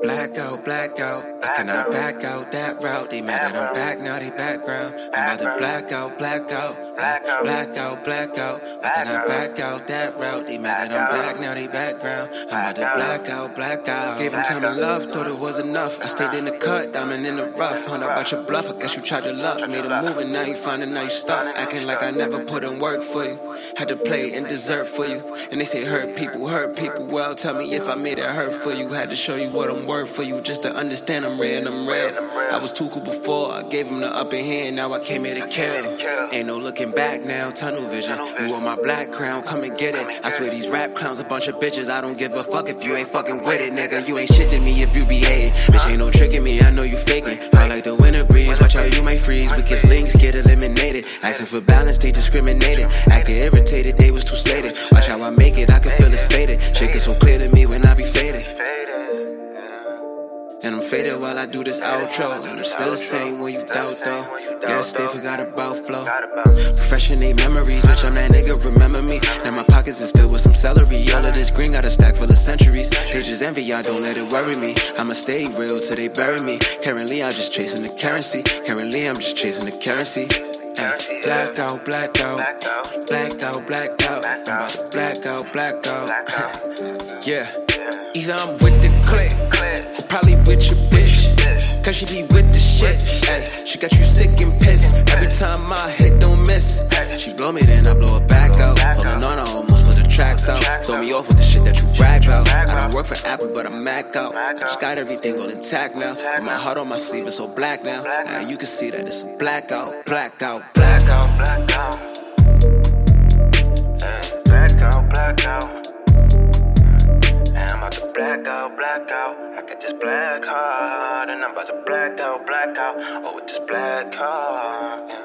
black out, black out. I cannot back out that route. They mad that I'm back now, they background. I'm about to black out, black out. Black out, black out. I cannot back out that route. They mad that I'm back now, they background. I'm about to black out, black out. Gave him time and love, thought it was enough. I stayed in the cut, diamond in the rough. Hunt about your bluff, I guess you tried your luck. Made a move and now you finding now you stuck. Acting like I never put in work for you. Had to play and dessert for you. And they say hurt people, hurt people. Well, tell me if I made it hurt for you. Had to show you what I'm worth for you just to understand I'm real I'm real. I was too cool before, I gave him the upper hand, now I came here to kill. Ain't no looking back now, tunnel vision. You want my black crown, come and get it. I swear these rap clowns a bunch of bitches. I don't give a fuck if you ain't fucking with it, nigga. You ain't shit to me if you behave. Bitch, ain't no tricking me, I know you faking. I like the winter breeze, watch how you may freeze. Kiss links, get eliminated. Asking for balance, they discriminated. Acting irritated, they was too slated. Watch how I make it, I And I'm faded while I do this outro. And I'm still the same when you doubt though. Guess they forgot about flow. Freshen they memories, bitch. I'm that nigga, remember me. Now my pockets is filled with some celery. All of this green got a stack full of centuries. They just envy, y'all don't let it worry me. I'ma stay real till they bury me. Currently, I'm just chasing the currency. Currently, I'm just chasing the currency. Ay, black out, black out, black out, black out. I'm about to black out, yeah. Either I'm with the click, with your bitch. Cause she be with the shits. Ay, she got you sick and pissed. Every time my hit don't miss. She blow me, then I blow her back out. Oh, Holding on, I almost put the tracks out. Throw me off with the shit that you brag about. I don't work for Apple, but I'm Mac out. I just got everything all intact now. And my heart on my sleeve is so black now. Now you can see that it's a blackout, blackout. Blackout. Blackout, out, black out. I got this black heart, and I'm about to black out, black out. Oh, with this black heart. Yeah.